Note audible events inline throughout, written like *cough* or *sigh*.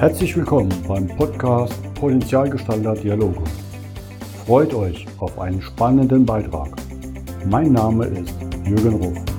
Herzlich willkommen beim Podcast Potenzialgestalter Dialoge. Freut euch auf einen spannenden Beitrag. Mein Name ist Jürgen Ruf.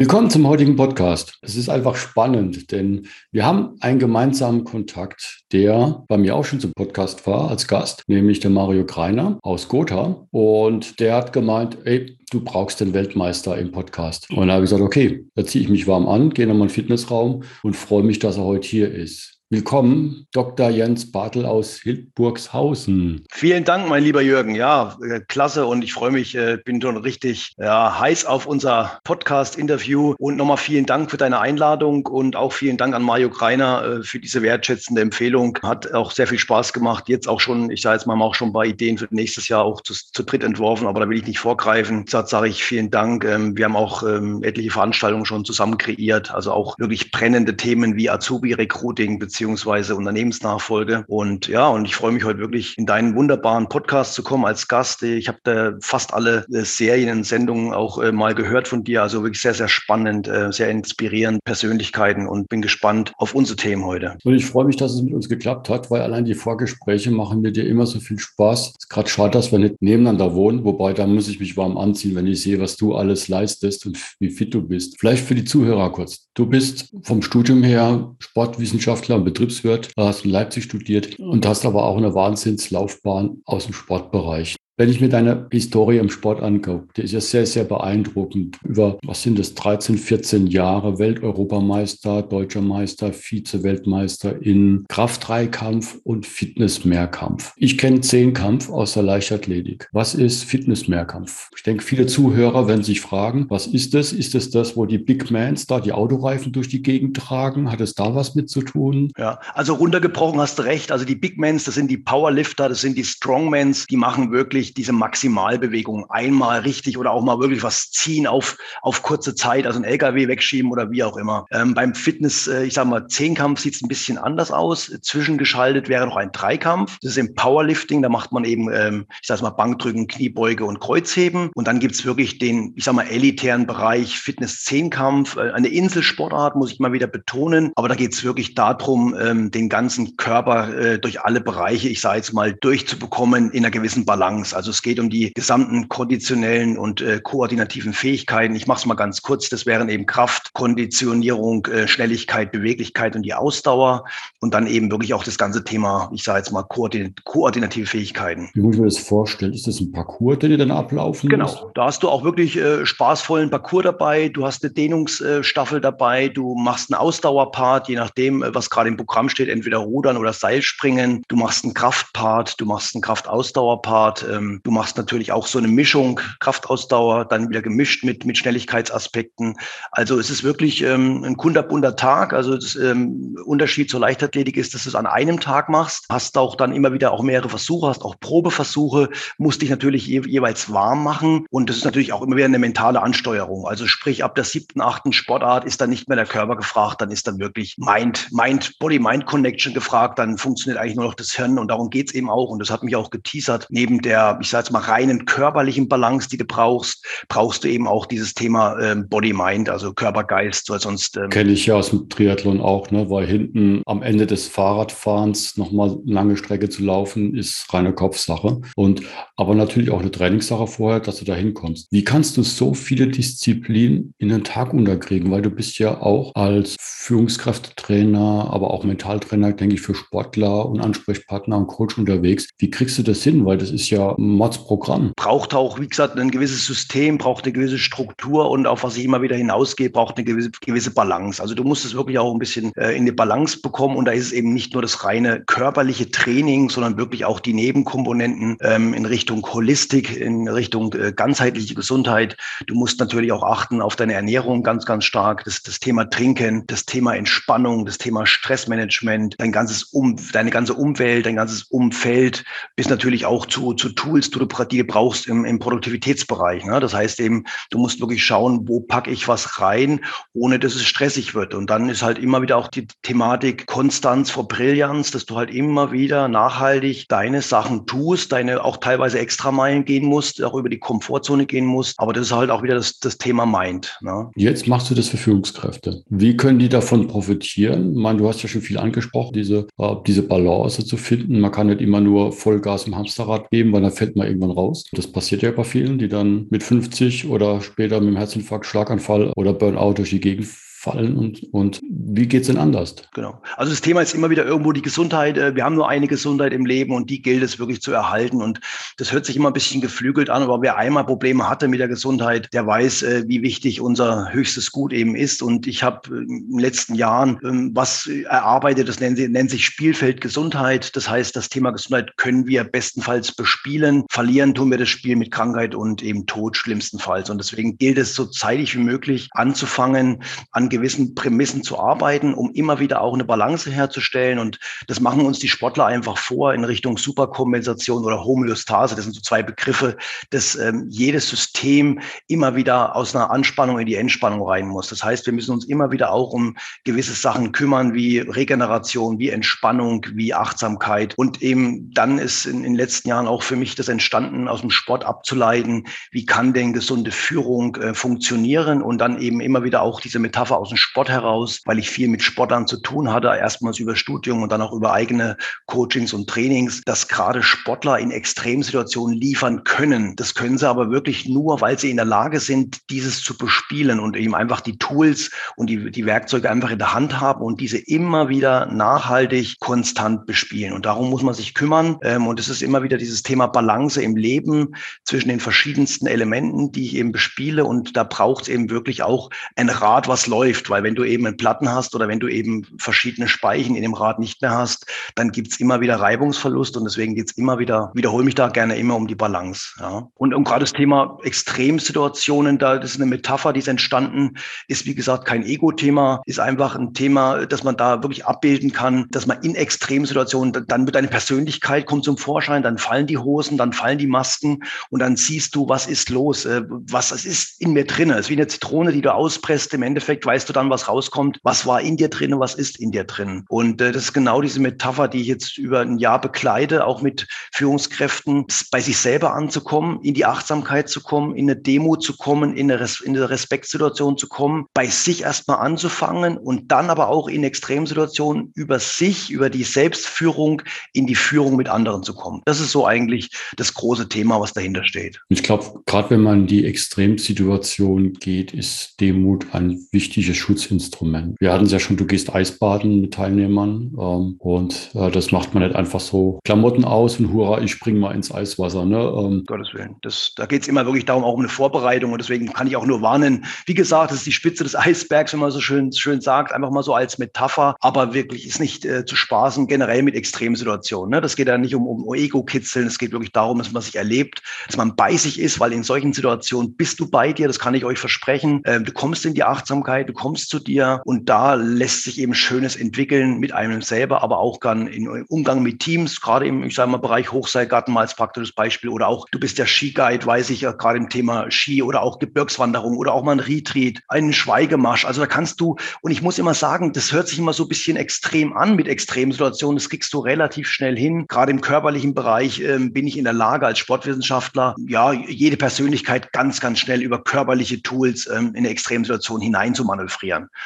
Willkommen zum heutigen Podcast. Es ist einfach spannend, denn wir haben einen gemeinsamen Kontakt, der bei mir auch schon zum Podcast war als Gast, nämlich der Mario Greiner aus Gotha. Und der hat gemeint, ey, du brauchst den Weltmeister im Podcast. Und da habe ich gesagt, okay, da ziehe ich mich warm an, gehe in den Fitnessraum und freue mich, dass er heute hier ist. Willkommen, Dr. Jens Bartel aus Hildburgshausen. Vielen Dank, mein lieber Jürgen. Ja, äh, klasse und ich freue mich, äh, bin schon richtig ja, heiß auf unser Podcast-Interview und nochmal vielen Dank für deine Einladung und auch vielen Dank an Mario Greiner äh, für diese wertschätzende Empfehlung. Hat auch sehr viel Spaß gemacht. Jetzt auch schon, ich sage jetzt mal, auch schon bei Ideen für nächstes Jahr auch zu, zu dritt entworfen, aber da will ich nicht vorgreifen. Deshalb sage ich vielen Dank. Ähm, wir haben auch ähm, etliche Veranstaltungen schon zusammen kreiert, also auch wirklich brennende Themen wie Azubi-Recruiting beziehungsweise Unternehmensnachfolge. Und ja, und ich freue mich heute wirklich in deinen wunderbaren Podcast zu kommen als Gast. Ich habe da fast alle äh, Serien und Sendungen auch äh, mal gehört von dir. Also wirklich sehr, sehr spannend, äh, sehr inspirierend Persönlichkeiten und bin gespannt auf unsere Themen heute. Und ich freue mich, dass es mit uns geklappt hat, weil allein die Vorgespräche machen mir dir immer so viel Spaß. Es ist gerade schade, dass wir nicht nebeneinander wohnen, wobei da muss ich mich warm anziehen, wenn ich sehe, was du alles leistest und wie fit du bist. Vielleicht für die Zuhörer kurz. Du bist vom Studium her Sportwissenschaftler Betriebswirt, hast in Leipzig studiert und hast aber auch eine Wahnsinnslaufbahn aus dem Sportbereich. Wenn ich mir deine Historie im Sport angucke, die ist ja sehr, sehr beeindruckend. Über, was sind das, 13, 14 Jahre Welteuropameister, Deutscher Meister, Vize-Weltmeister in Kraft-Dreikampf und Fitness-Mehrkampf. Ich kenne Zehnkampf aus der Leichtathletik. Was ist Fitness-Mehrkampf? Ich denke, viele Zuhörer werden sich fragen, was ist das? Ist es das, wo die Big Mans da die Autoreifen durch die Gegend tragen? Hat es da was mit zu tun? Ja, also runtergebrochen hast du recht. Also die Big Mans, das sind die Powerlifter, das sind die Strongmans, die machen wirklich wirklich diese Maximalbewegung einmal richtig oder auch mal wirklich was ziehen auf, auf kurze Zeit, also ein LKW wegschieben oder wie auch immer. Ähm, beim Fitness, äh, ich sage mal, Zehnkampf sieht es ein bisschen anders aus. Zwischengeschaltet wäre noch ein Dreikampf. Das ist im Powerlifting, da macht man eben, ähm, ich sage mal, Bankdrücken, Kniebeuge und Kreuzheben. Und dann gibt's wirklich den, ich sage mal, elitären Bereich Fitness-Zehnkampf. Äh, eine Inselsportart, muss ich mal wieder betonen. Aber da geht's wirklich darum, ähm, den ganzen Körper äh, durch alle Bereiche, ich sage jetzt mal, durchzubekommen in einer gewissen Balance. Also es geht um die gesamten konditionellen und äh, koordinativen Fähigkeiten. Ich mache es mal ganz kurz. Das wären eben Kraft, Konditionierung, äh, Schnelligkeit, Beweglichkeit und die Ausdauer. Und dann eben wirklich auch das ganze Thema, ich sage jetzt mal, koordin koordinative Fähigkeiten. Wie muss ich mir das vorstellen? Ist das ein Parcours, den ihr dann ablaufen Genau. Muss? Da hast du auch wirklich äh, spaßvollen Parcours dabei. Du hast eine Dehnungsstaffel dabei. Du machst einen Ausdauerpart, je nachdem, äh, was gerade im Programm steht, entweder Rudern oder Seilspringen. Du machst einen Kraftpart, du machst einen Kraftausdauerpart. Ähm, ähm, du machst natürlich auch so eine Mischung, Kraftausdauer, dann wieder gemischt mit, mit Schnelligkeitsaspekten. Also es ist wirklich ähm, ein kunderbunter Tag. Also das ähm, Unterschied zur Leichtathletik ist, dass du es an einem Tag machst, hast auch dann immer wieder auch mehrere Versuche, hast auch Probeversuche, musst dich natürlich je, jeweils warm machen. Und das ist natürlich auch immer wieder eine mentale Ansteuerung. Also sprich, ab der siebten, achten Sportart ist dann nicht mehr der Körper gefragt, dann ist dann wirklich Mind, Mind, Body-Mind-Connection gefragt, dann funktioniert eigentlich nur noch das Hirn und darum geht's eben auch. Und das hat mich auch geteasert. Neben der ich sage jetzt mal, reinen körperlichen Balance, die du brauchst, brauchst du eben auch dieses Thema ähm, Body-Mind, also Körper-Geist, weil sonst... Ähm Kenne ich ja aus dem Triathlon auch, ne? weil hinten am Ende des Fahrradfahrens nochmal lange Strecke zu laufen, ist reine Kopfsache. Und aber natürlich auch eine Trainingssache vorher, dass du da hinkommst. Wie kannst du so viele Disziplinen in den Tag unterkriegen? Weil du bist ja auch als Führungskräftetrainer, aber auch Mentaltrainer, denke ich, für Sportler und Ansprechpartner und Coach unterwegs. Wie kriegst du das hin? Weil das ist ja Mordsprogramm. Braucht auch, wie gesagt, ein gewisses System, braucht eine gewisse Struktur und auf was ich immer wieder hinausgehe, braucht eine gewisse, gewisse Balance. Also du musst es wirklich auch ein bisschen äh, in die Balance bekommen und da ist es eben nicht nur das reine körperliche Training, sondern wirklich auch die Nebenkomponenten ähm, in Richtung Holistik, in Richtung äh, ganzheitliche Gesundheit. Du musst natürlich auch achten auf deine Ernährung ganz, ganz stark, das, das Thema Trinken, das Thema Entspannung, das Thema Stressmanagement, dein ganzes um, deine ganze Umwelt, dein ganzes Umfeld, bis natürlich auch zu, zu Tools, die du, brauchst im, im Produktivitätsbereich. Ne? Das heißt eben, du musst wirklich schauen, wo packe ich was rein, ohne dass es stressig wird. Und dann ist halt immer wieder auch die Thematik Konstanz vor Brillanz, dass du halt immer wieder nachhaltig deine Sachen tust, deine auch teilweise Extrameilen gehen musst, auch über die Komfortzone gehen musst. Aber das ist halt auch wieder das, das Thema Mind. Ne? Jetzt machst du das für Führungskräfte. Wie können die davon profitieren? Ich meine, du hast ja schon viel angesprochen, diese, äh, diese Balance zu finden. Man kann nicht immer nur Vollgas im Hamsterrad geben, weil dann fällt man irgendwann raus. Das passiert ja bei vielen, die dann mit 50 oder später mit dem Herzinfarkt, Schlaganfall oder Burnout durch die Gegend fallen und, und wie geht's denn anders? Genau. Also das Thema ist immer wieder irgendwo die Gesundheit. Äh, wir haben nur eine Gesundheit im Leben und die gilt es wirklich zu erhalten. Und das hört sich immer ein bisschen geflügelt an, aber wer einmal Probleme hatte mit der Gesundheit, der weiß, äh, wie wichtig unser höchstes Gut eben ist. Und ich habe äh, in den letzten Jahren ähm, was erarbeitet, das nennt, nennt sich Spielfeld Gesundheit. Das heißt, das Thema Gesundheit können wir bestenfalls bespielen. Verlieren tun wir das Spiel mit Krankheit und eben Tod schlimmstenfalls. Und deswegen gilt es so zeitig wie möglich anzufangen, an gewissen Prämissen zu arbeiten, um immer wieder auch eine Balance herzustellen. Und das machen uns die Sportler einfach vor in Richtung Superkompensation oder Homöostase. Das sind so zwei Begriffe, dass ähm, jedes System immer wieder aus einer Anspannung in die Entspannung rein muss. Das heißt, wir müssen uns immer wieder auch um gewisse Sachen kümmern, wie Regeneration, wie Entspannung, wie Achtsamkeit. Und eben dann ist in, in den letzten Jahren auch für mich das entstanden, aus dem Sport abzuleiten, wie kann denn gesunde Führung äh, funktionieren und dann eben immer wieder auch diese Metapher aus dem Sport heraus, weil ich viel mit Sportlern zu tun hatte, erstmals über Studium und dann auch über eigene Coachings und Trainings, dass gerade Sportler in Extremsituationen liefern können. Das können sie aber wirklich nur, weil sie in der Lage sind, dieses zu bespielen und eben einfach die Tools und die, die Werkzeuge einfach in der Hand haben und diese immer wieder nachhaltig konstant bespielen. Und darum muss man sich kümmern. Ähm, und es ist immer wieder dieses Thema Balance im Leben zwischen den verschiedensten Elementen, die ich eben bespiele. Und da braucht es eben wirklich auch ein Rad, was läuft läuft, weil wenn du eben einen Platten hast oder wenn du eben verschiedene Speichen in dem Rad nicht mehr hast, dann gibt es immer wieder Reibungsverlust und deswegen geht es immer wieder, wiederhole mich da gerne immer um die Balance. Ja. Und um gerade das Thema Extremsituationen, da das ist eine Metapher, die ist entstanden, ist wie gesagt kein Ego-Thema, ist einfach ein Thema, das man da wirklich abbilden kann, dass man in Extremsituationen, dann wird deine Persönlichkeit kommt zum Vorschein, dann fallen die Hosen, dann fallen die Masken und dann siehst du, was ist los, äh, was ist in mir drin. Es ist wie eine Zitrone, die du auspresst. Im Endeffekt weißt du dann, was rauskommt, was war in dir drin und was ist in dir drin. Und äh, das ist genau diese Metapher, die ich jetzt über ein Jahr begleite, auch mit Führungskräften, bei sich selber anzukommen, in die Achtsamkeit zu kommen, in eine Demo zu kommen, in eine, Res in eine Respektsituation zu kommen, bei sich erstmal anzufangen und dann aber auch in Extremsituationen über sich, über die Selbstführung in die Führung mit anderen zu kommen. Das ist so eigentlich das große Thema, was dahinter steht. Ich glaube, gerade wenn man in die Extremsituation geht, ist Demut ein wichtiges wichtiges Schutzinstrument. Wir hatten es ja schon, du gehst Eisbaden mit Teilnehmern ähm, und äh, das macht man nicht einfach so Klamotten aus und hurra, ich springe mal ins Eiswasser. Ne? Ähm, Gottes Willen. Das, da geht es immer wirklich darum, auch um eine Vorbereitung und deswegen kann ich auch nur warnen. Wie gesagt, das ist die Spitze des Eisbergs, wenn man so schön, schön sagt, einfach mal so als Metapher, aber wirklich ist nicht äh, zu spaßen generell mit Extremsituationen. Ne? Das geht ja nicht um, um Ego-Kitzeln, es geht wirklich darum, dass man sich erlebt, dass man bei sich ist, weil in solchen Situationen bist du bei dir, das kann ich euch versprechen. Ähm, du kommst in die Achtsamkeit, du kommst zu dir und da lässt sich eben Schönes entwickeln mit einem selber, aber auch dann im Umgang mit Teams, gerade im, ich sage mal, Bereich Hochseilgarten mal als praktisches Beispiel oder auch du bist der Skiguide, weiß ich ja, gerade im Thema Ski oder auch Gebirgswanderung oder auch mal ein Retreat, einen Schweigemarsch. Also da kannst du, und ich muss immer sagen, das hört sich immer so ein bisschen extrem an mit Extremsituationen. Das kriegst du relativ schnell hin. Gerade im körperlichen Bereich ähm, bin ich in der Lage als Sportwissenschaftler, ja, jede Persönlichkeit ganz, ganz schnell über körperliche Tools ähm, in eine Extremsituation hineinzumanövrieren manövrieren.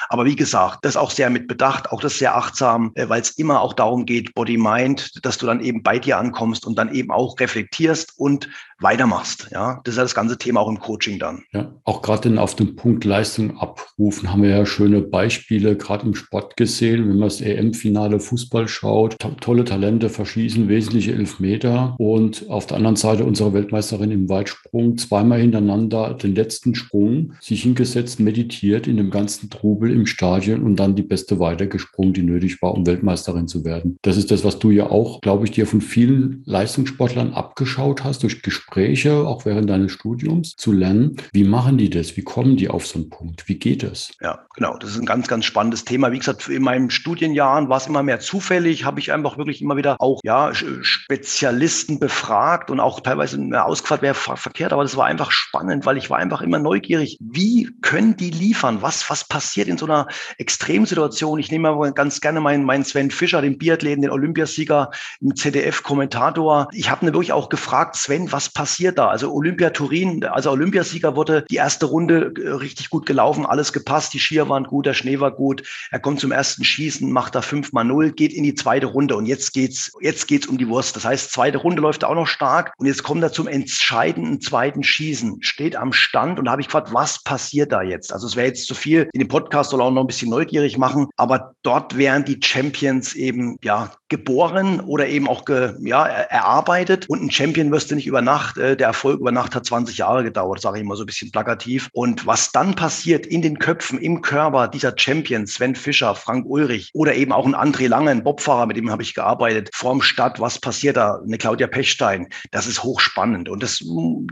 Aber wie gesagt, das auch sehr mit Bedacht, auch das sehr achtsam, äh, weil es immer auch darum geht, Body-Mind, dass du dann eben bei dir ankommst und dann eben auch reflektierst und weitermachst. Ja, das ist ja das ganze Thema auch im Coaching dann. Ja, auch gerade auf den Punkt Leistung abrufen haben wir ja schöne Beispiele gerade im Sport gesehen. Wenn man das EM-Finale Fußball schaut, tolle Talente verschießen wesentliche Elfmeter und auf der anderen Seite unsere Weltmeisterin im Weitsprung zweimal hintereinander den letzten Sprung sich hingesetzt, meditiert in dem ganzen Trubel im Stadion und dann die beste weitergesprungen, die nötig war, um Weltmeisterin zu werden. Das ist das, was du ja auch, glaube ich, dir von vielen Leistungssportlern abgeschaut hast durch Gespräche Gespräche, auch während deines Studiums, zu lernen, wie machen die das? Wie kommen die auf so einen Punkt? Wie geht es? Ja, genau. Das ist ein ganz, ganz spannendes Thema. Wie gesagt, in meinen Studienjahren war es immer mehr zufällig, habe ich einfach wirklich immer wieder auch ja, Spezialisten befragt und auch teilweise ausgefragt, wäre verkehrt, aber das war einfach spannend, weil ich war einfach immer neugierig, wie können die liefern? Was, was passiert in so einer Extremsituation? Ich nehme mal ganz gerne meinen, meinen Sven Fischer, den Biathleten, den Olympiasieger im ZDF-Kommentator. Ich habe wirklich auch gefragt, Sven, was passiert da? Also Olympia Turin, also Olympiasieger wurde die erste Runde äh, richtig gut gelaufen, alles gepasst, die Skier waren gut, der Schnee war gut. Er kommt zum ersten Schießen, macht da fünf mal null, geht in die zweite Runde und jetzt geht's, jetzt geht's um die Wurst. Das heißt, zweite Runde läuft auch noch stark und jetzt kommt er zum entscheidenden zweiten Schießen, steht am Stand und da habe ich gefragt, was passiert da jetzt? Also es wäre jetzt zu viel. In dem Podcast soll auch noch ein bisschen neugierig machen, aber dort wären die Champions eben ja geboren oder eben auch ge, ja, erarbeitet. Und ein Champion wirst du nicht über Nacht. Äh, der Erfolg über Nacht hat 20 Jahre gedauert, sage ich immer so ein bisschen plakativ. Und was dann passiert in den Köpfen, im Körper dieser Champions, Sven Fischer, Frank Ulrich oder eben auch ein André Lange, ein Bobfahrer, mit dem habe ich gearbeitet, vorm Stadt, was passiert da? Eine Claudia Pechstein, das ist hochspannend und das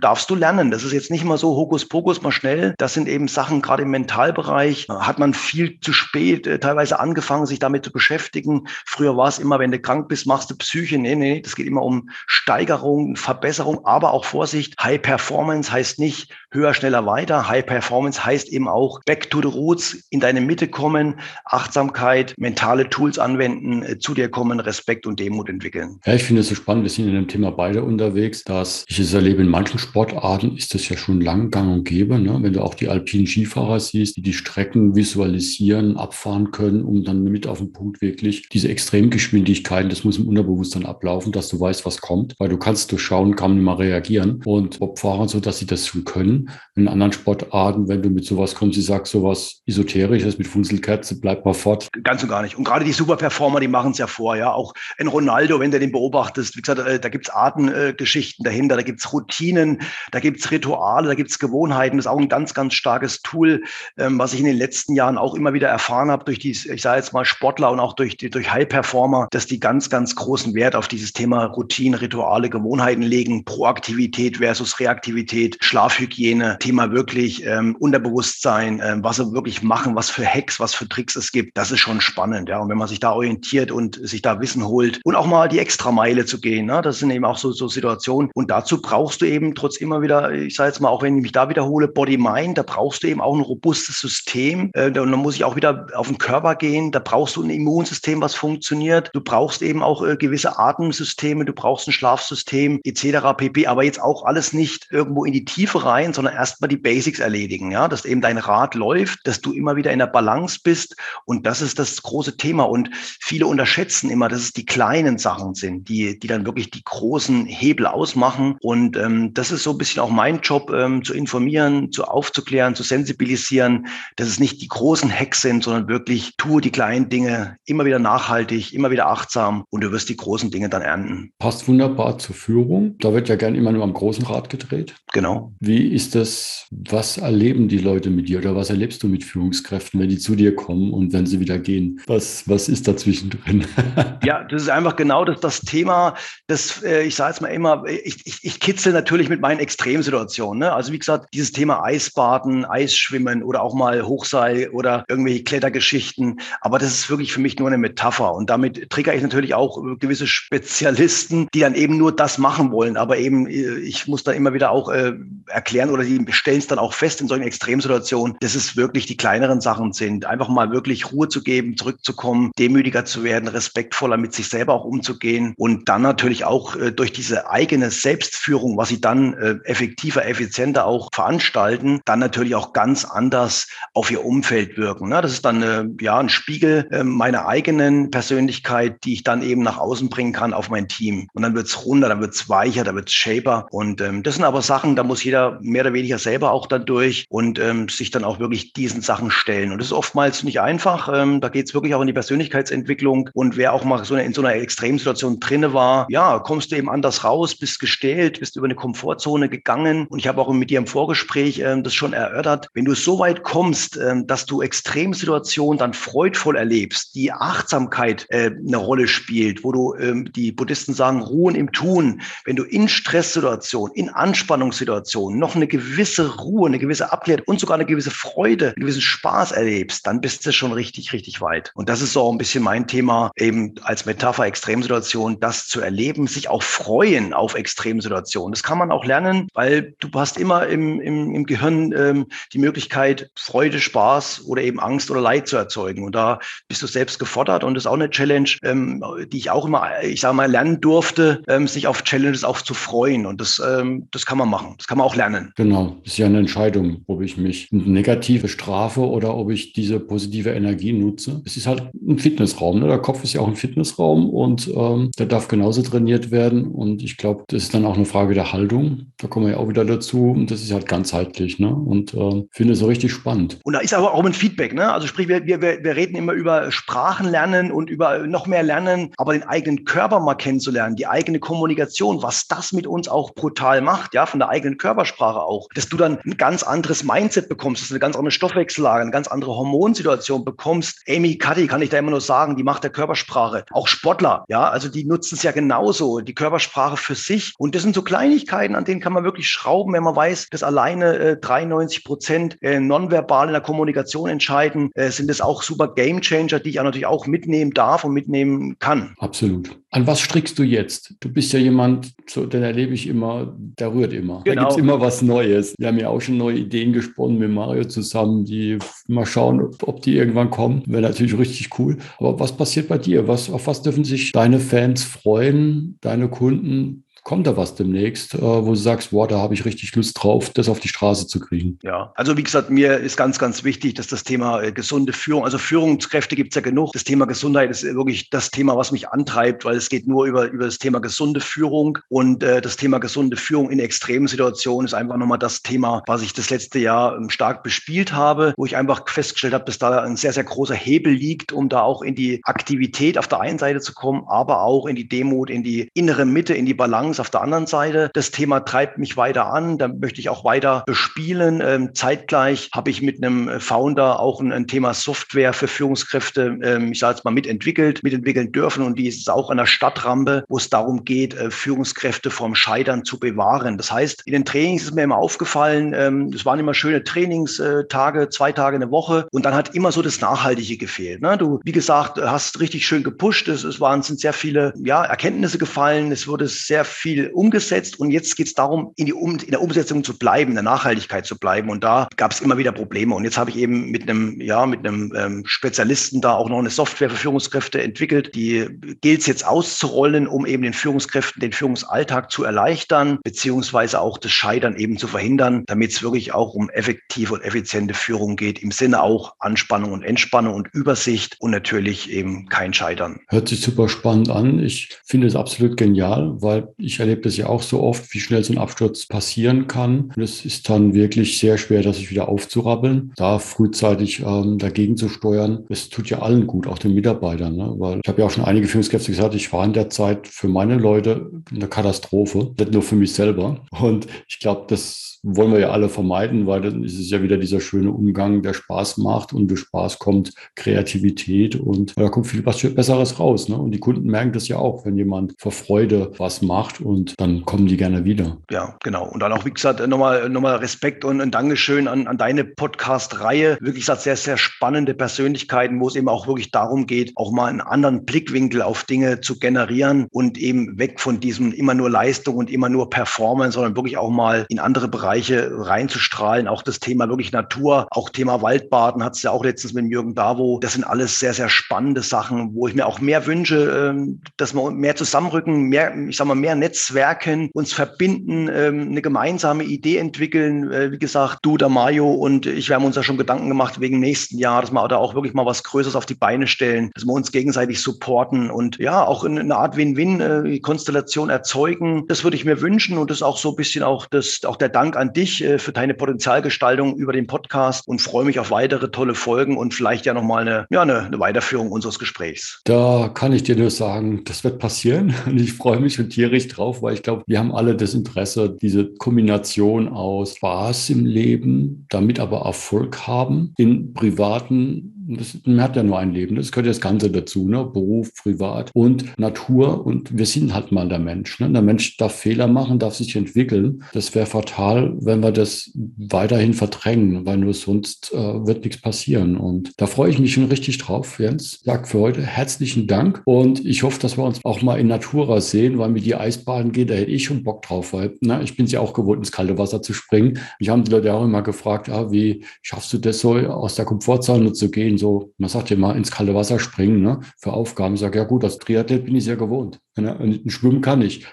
darfst du lernen. Das ist jetzt nicht mal so Hokuspokus mal schnell. Das sind eben Sachen, gerade im Mentalbereich, hat man viel zu spät äh, teilweise angefangen, sich damit zu beschäftigen. Früher war es immer, wenn wenn du krank bist, machst du Psyche. Nee, nee, das geht immer um Steigerung, Verbesserung, aber auch Vorsicht. High Performance heißt nicht höher, schneller, weiter. High Performance heißt eben auch back to the roots, in deine Mitte kommen, Achtsamkeit, mentale Tools anwenden, äh, zu dir kommen, Respekt und Demut entwickeln. Ja, ich finde es so spannend. Wir sind in dem Thema beide unterwegs, dass ich es erlebe, in manchen Sportarten ist das ja schon lang gang und gäbe. Ne? Wenn du auch die alpinen Skifahrer siehst, die die Strecken visualisieren, abfahren können, um dann mit auf den Punkt wirklich diese Extremgeschwindigkeit Tätigkeiten, das muss im Unterbewusstsein ablaufen, dass du weißt, was kommt, weil du kannst durchschauen, kann man mal reagieren. Und Bobfahrer so, dass sie das schon können. In anderen Sportarten, wenn du mit sowas kommst, sie sagt sowas Esoterisches mit Funzelkerze, bleib mal fort. Ganz und gar nicht. Und gerade die Superperformer, die machen es ja vor, ja. Auch in Ronaldo, wenn du den beobachtest, wie gesagt, äh, da gibt es Artengeschichten dahinter, da gibt es Routinen, da gibt es Rituale, da gibt es Gewohnheiten. Das ist auch ein ganz, ganz starkes Tool, ähm, was ich in den letzten Jahren auch immer wieder erfahren habe durch die, ich sage jetzt mal Sportler und auch durch, durch High-Performer, dass die ganz, ganz großen Wert auf dieses Thema Routinen, Rituale, Gewohnheiten legen, Proaktivität versus Reaktivität, Schlafhygiene, Thema wirklich ähm, Unterbewusstsein, ähm, was sie wirklich machen, was für Hacks, was für Tricks es gibt. Das ist schon spannend, ja. Und wenn man sich da orientiert und sich da Wissen holt und auch mal die Extrameile zu gehen, ne? das sind eben auch so, so Situationen. Und dazu brauchst du eben trotz immer wieder, ich sage jetzt mal, auch wenn ich mich da wiederhole, Body-Mind, da brauchst du eben auch ein robustes System. Äh, und dann muss ich auch wieder auf den Körper gehen. Da brauchst du ein Immunsystem, was funktioniert. Du brauchst brauchst eben auch äh, gewisse Atemsysteme, du brauchst ein Schlafsystem etc. pp. Aber jetzt auch alles nicht irgendwo in die Tiefe rein, sondern erstmal die Basics erledigen, ja, dass eben dein Rad läuft, dass du immer wieder in der Balance bist und das ist das große Thema und viele unterschätzen immer, dass es die kleinen Sachen sind, die die dann wirklich die großen Hebel ausmachen und ähm, das ist so ein bisschen auch mein Job, ähm, zu informieren, zu aufzuklären, zu sensibilisieren, dass es nicht die großen Hacks sind, sondern wirklich tue die kleinen Dinge immer wieder nachhaltig, immer wieder achtsam und du wirst die großen Dinge dann ernten. Passt wunderbar zur Führung. Da wird ja gern immer nur am großen Rad gedreht. Genau. Wie ist das? Was erleben die Leute mit dir oder was erlebst du mit Führungskräften, wenn die zu dir kommen und wenn sie wieder gehen? Was, was ist dazwischen drin? *laughs* ja, das ist einfach genau das, das Thema, das, äh, ich sage jetzt mal immer, ich, ich, ich kitzel natürlich mit meinen Extremsituationen. Ne? Also wie gesagt, dieses Thema Eisbaden, Eisschwimmen oder auch mal Hochseil oder irgendwelche Klettergeschichten. Aber das ist wirklich für mich nur eine Metapher. Und damit trigger ich ich natürlich auch gewisse Spezialisten, die dann eben nur das machen wollen. Aber eben, äh, ich muss da immer wieder auch äh, erklären oder die stellen es dann auch fest in solchen Extremsituationen, dass es wirklich die kleineren Sachen sind. Einfach mal wirklich Ruhe zu geben, zurückzukommen, demütiger zu werden, respektvoller mit sich selber auch umzugehen und dann natürlich auch äh, durch diese eigene Selbstführung, was sie dann äh, effektiver, effizienter auch veranstalten, dann natürlich auch ganz anders auf ihr Umfeld wirken. Ne? Das ist dann äh, ja ein Spiegel äh, meiner eigenen Persönlichkeit, die ich dann eben nach außen bringen kann auf mein Team. Und dann wird's runder, dann wird's weicher, dann wird's shaper. Und ähm, das sind aber Sachen, da muss jeder mehr oder oder weniger selber auch dann durch und ähm, sich dann auch wirklich diesen Sachen stellen. Und das ist oftmals nicht einfach. Ähm, da geht es wirklich auch in die Persönlichkeitsentwicklung. Und wer auch mal so eine, in so einer Extremsituation drinne war, ja, kommst du eben anders raus, bist gestellt, bist über eine Komfortzone gegangen. Und ich habe auch mit dir im Vorgespräch ähm, das schon erörtert. Wenn du so weit kommst, ähm, dass du Extremsituationen dann freudvoll erlebst, die Achtsamkeit äh, eine Rolle spielt, wo du, ähm, die Buddhisten sagen, ruhen im Tun, wenn du in Stresssituationen, in Anspannungssituationen noch eine gewisse Ruhe, eine gewisse Abklärung und sogar eine gewisse Freude, einen gewissen Spaß erlebst, dann bist du schon richtig, richtig weit. Und das ist so ein bisschen mein Thema, eben als Metapher Extremsituation, das zu erleben, sich auch freuen auf Extremsituationen. Das kann man auch lernen, weil du hast immer im, im, im Gehirn ähm, die Möglichkeit, Freude, Spaß oder eben Angst oder Leid zu erzeugen. Und da bist du selbst gefordert und das ist auch eine Challenge, ähm, die ich auch immer, ich sage mal, lernen durfte, ähm, sich auf Challenges auch zu freuen. Und das, ähm, das kann man machen. Das kann man auch lernen. Genau. Das ist ja eine Entscheidung, ob ich mich negativ bestrafe oder ob ich diese positive Energie nutze. Es ist halt ein Fitnessraum. Ne? Der Kopf ist ja auch ein Fitnessraum und ähm, der darf genauso trainiert werden. Und ich glaube, das ist dann auch eine Frage der Haltung. Da kommen wir ja auch wieder dazu. Und das ist halt ganzheitlich. Ne? Und äh, finde es so richtig spannend. Und da ist aber auch ein Feedback. Ne? Also sprich, wir, wir, wir reden immer über Sprachenlernen und über noch mehr Lernen, aber den eigenen Körper mal kennenzulernen, die eigene Kommunikation, was das mit uns auch brutal macht, ja, von der eigenen Körpersprache auch, dass du dann ein ganz anderes Mindset bekommst, dass du eine ganz andere Stoffwechsellage, eine ganz andere Hormonsituation bekommst. Amy Cuddy kann ich da immer nur sagen, die macht der Körpersprache. Auch Sportler, ja, also die nutzen es ja genauso, die Körpersprache für sich. Und das sind so Kleinigkeiten, an denen kann man wirklich schrauben, wenn man weiß, dass alleine äh, 93 Prozent äh, nonverbal in der Kommunikation entscheiden, äh, sind das auch super Gamechanger, die ich auch natürlich auch mitnehmen darf und mitnehmen kann. Absolut. An was strickst du jetzt? Du bist ja jemand, so, den erlebe ich immer, der rührt immer. Genau. Da gibt es immer was Neues. Wir haben ja auch schon neue Ideen gesponnen mit Mario zusammen, die mal schauen, ob die irgendwann kommen. Wäre natürlich richtig cool. Aber was passiert bei dir? Was, auf was dürfen sich deine Fans freuen, deine Kunden? Kommt da was demnächst, äh, wo du sagst, boah, da habe ich richtig Lust drauf, das auf die Straße zu kriegen? Ja, also wie gesagt, mir ist ganz, ganz wichtig, dass das Thema äh, gesunde Führung, also Führungskräfte gibt es ja genug. Das Thema Gesundheit ist wirklich das Thema, was mich antreibt, weil es geht nur über, über das Thema gesunde Führung und äh, das Thema gesunde Führung in extremen Situationen ist einfach nochmal das Thema, was ich das letzte Jahr ähm, stark bespielt habe, wo ich einfach festgestellt habe, dass da ein sehr, sehr großer Hebel liegt, um da auch in die Aktivität auf der einen Seite zu kommen, aber auch in die Demut, in die innere Mitte, in die Balance Balance auf der anderen Seite. Das Thema treibt mich weiter an. Da möchte ich auch weiter bespielen. Ähm, zeitgleich habe ich mit einem Founder auch ein, ein Thema Software für Führungskräfte, ähm, ich sage jetzt mal, mitentwickelt, mitentwickeln dürfen. Und die ist auch an der Stadtrampe, wo es darum geht, äh, Führungskräfte vom Scheitern zu bewahren. Das heißt, in den Trainings ist mir immer aufgefallen, ähm, es waren immer schöne Trainingstage, zwei Tage eine Woche. Und dann hat immer so das Nachhaltige gefehlt. Ne? Du, wie gesagt, hast richtig schön gepusht. Es, es waren, sind sehr viele ja, Erkenntnisse gefallen. Es wurde sehr viel umgesetzt und jetzt geht es darum, in, die um, in der Umsetzung zu bleiben, in der Nachhaltigkeit zu bleiben. Und da gab es immer wieder Probleme. Und jetzt habe ich eben mit einem, ja, mit einem ähm, Spezialisten da auch noch eine Software für Führungskräfte entwickelt. Die gilt es jetzt auszurollen, um eben den Führungskräften den Führungsalltag zu erleichtern, beziehungsweise auch das Scheitern eben zu verhindern, damit es wirklich auch um effektive und effiziente Führung geht, im Sinne auch Anspannung und Entspannung und Übersicht und natürlich eben kein Scheitern. Hört sich super spannend an. Ich finde es absolut genial, weil ich erlebe das ja auch so oft, wie schnell so ein Absturz passieren kann. Und es ist dann wirklich sehr schwer, das sich wieder aufzurappeln, da frühzeitig ähm, dagegen zu steuern. Es tut ja allen gut, auch den Mitarbeitern. Ne? Weil ich habe ja auch schon einige Führungskräfte gesagt, ich war in der Zeit für meine Leute eine Katastrophe, nicht nur für mich selber. Und ich glaube, das wollen wir ja alle vermeiden, weil dann ist es ja wieder dieser schöne Umgang, der Spaß macht und durch Spaß kommt Kreativität und da kommt viel was Besseres raus. Ne? Und die Kunden merken das ja auch, wenn jemand vor Freude was macht und dann kommen die gerne wieder. Ja, genau. Und dann auch, wie gesagt, nochmal, nochmal Respekt und ein Dankeschön an, an deine Podcast-Reihe. Wirklich gesagt, sehr, sehr spannende Persönlichkeiten, wo es eben auch wirklich darum geht, auch mal einen anderen Blickwinkel auf Dinge zu generieren und eben weg von diesem immer nur Leistung und immer nur Performance, sondern wirklich auch mal in andere Bereiche Bereiche reinzustrahlen. Auch das Thema wirklich Natur, auch Thema Waldbaden hat es ja auch letztens mit Jürgen Davo. Das sind alles sehr, sehr spannende Sachen, wo ich mir auch mehr wünsche, ähm, dass wir mehr zusammenrücken, mehr, ich sag mal, mehr Netzwerken, uns verbinden, ähm, eine gemeinsame Idee entwickeln. Äh, wie gesagt, du, der Mario und ich, wir haben uns ja schon Gedanken gemacht wegen nächsten Jahr, dass wir da auch wirklich mal was Größeres auf die Beine stellen, dass wir uns gegenseitig supporten und ja, auch eine Art Win-Win-Konstellation äh, erzeugen. Das würde ich mir wünschen und das ist auch so ein bisschen auch das, auch der Dank an dich äh, für deine Potenzialgestaltung über den Podcast und freue mich auf weitere tolle Folgen und vielleicht ja nochmal eine, ja, eine, eine Weiterführung unseres Gesprächs. Da kann ich dir nur sagen, das wird passieren *laughs* und ich freue mich und tierisch drauf, weil ich glaube, wir haben alle das Interesse, diese Kombination aus Spaß im Leben, damit aber Erfolg haben in privaten das, man hat ja nur ein Leben, das gehört ja das Ganze dazu, ne? Beruf, Privat und Natur. Und wir sind halt mal der Mensch. Ne? Der Mensch darf Fehler machen, darf sich entwickeln. Das wäre fatal, wenn wir das weiterhin verdrängen, weil nur sonst äh, wird nichts passieren. Und da freue ich mich schon richtig drauf, Jens. Sag für heute herzlichen Dank und ich hoffe, dass wir uns auch mal in Natura sehen, weil mir die Eisbahn geht, da hätte ich schon Bock drauf, weil ne, ich bin ja auch gewohnt, ins kalte Wasser zu springen. Mich haben die Leute auch immer gefragt, ah, wie schaffst du das so, aus der Komfortzone zu gehen? So, man sagt ja mal, ins kalte Wasser springen ne, für Aufgaben. Ich sage, ja gut, als Triathlet bin ich sehr gewohnt. Ne? Und schwimmen kann ich.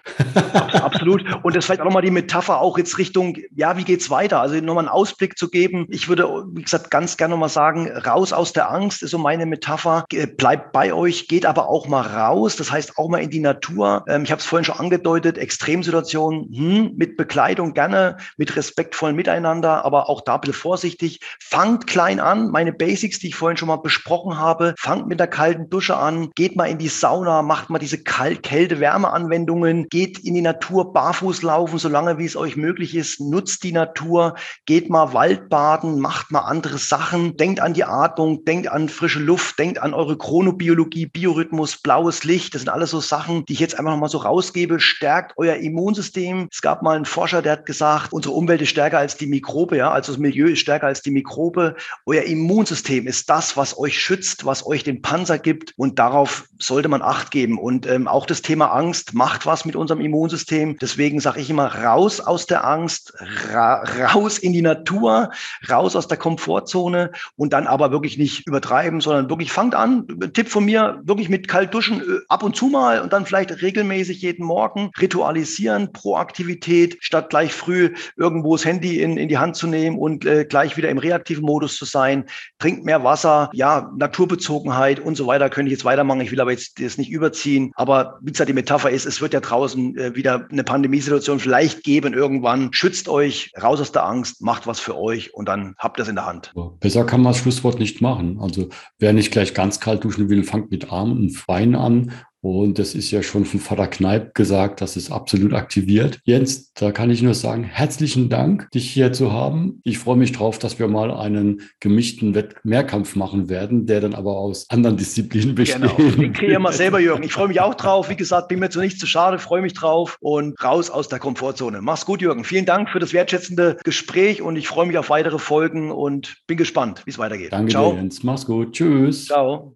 Absolut. Und das vielleicht auch nochmal die Metapher auch jetzt Richtung, ja, wie geht's weiter? Also nochmal einen Ausblick zu geben. Ich würde, wie gesagt, ganz gerne nochmal sagen, raus aus der Angst ist so meine Metapher. Bleibt bei euch, geht aber auch mal raus. Das heißt auch mal in die Natur. Ähm, ich habe es vorhin schon angedeutet, Extremsituationen hm, mit Bekleidung gerne, mit respektvollen Miteinander, aber auch da bisschen vorsichtig. Fangt klein an. Meine Basics, die ich vorhin schon mal besprochen habe, fangt mit der kalten Dusche an, geht mal in die Sauna, macht mal diese kalt Kälte-Wärme-Anwendungen, geht in die Natur barfuß laufen, solange wie es euch möglich ist, nutzt die Natur, geht mal Waldbaden, macht mal andere Sachen, denkt an die Atmung, denkt an frische Luft, denkt an eure Chronobiologie, Biorhythmus, blaues Licht, das sind alles so Sachen, die ich jetzt einfach noch mal so rausgebe, stärkt euer Immunsystem. Es gab mal einen Forscher, der hat gesagt, unsere Umwelt ist stärker als die Mikrobe, ja, also das Milieu ist stärker als die Mikrobe. Euer Immunsystem ist das, was euch schützt, was euch den Panzer gibt und darauf sollte man Acht geben und ähm, auch das das Thema Angst macht was mit unserem Immunsystem. Deswegen sage ich immer, raus aus der Angst, ra raus in die Natur, raus aus der Komfortzone und dann aber wirklich nicht übertreiben, sondern wirklich fangt an. Tipp von mir, wirklich mit kalt duschen äh, ab und zu mal und dann vielleicht regelmäßig jeden Morgen ritualisieren, Proaktivität, statt gleich früh irgendwo das Handy in, in die Hand zu nehmen und äh, gleich wieder im reaktiven Modus zu sein. Trinkt mehr Wasser, ja, Naturbezogenheit und so weiter. Könnte ich jetzt weitermachen. Ich will aber jetzt das nicht überziehen. Aber wie gesagt, die Metapher ist, es wird ja draußen äh, wieder eine Pandemiesituation vielleicht geben irgendwann. Schützt euch, raus aus der Angst, macht was für euch und dann habt ihr es in der Hand. Besser kann man das Schlusswort nicht machen. Also wer nicht gleich ganz kalt duschen will, fangt mit Armen und Beinen an und das ist ja schon von Vater Kneip gesagt, das ist absolut aktiviert. Jens, da kann ich nur sagen, herzlichen Dank, dich hier zu haben. Ich freue mich drauf, dass wir mal einen gemischten Wettmehrkampf machen werden, der dann aber aus anderen Disziplinen besteht. Genau, den kreieren wir selber, Jürgen. Ich freue mich auch drauf. Wie gesagt, bin mir zu nicht zu schade, freue mich drauf und raus aus der Komfortzone. Mach's gut, Jürgen. Vielen Dank für das wertschätzende Gespräch und ich freue mich auf weitere Folgen und bin gespannt, wie es weitergeht. Danke Ciao. dir, Jens. Mach's gut. Tschüss. Ciao.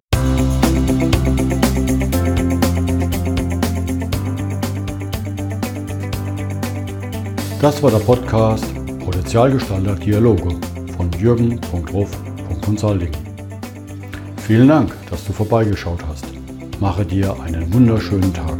Das war der Podcast Potenzialgestalter Dialoge von jürgen.ruf.consulting. Vielen Dank, dass du vorbeigeschaut hast. Mache dir einen wunderschönen Tag.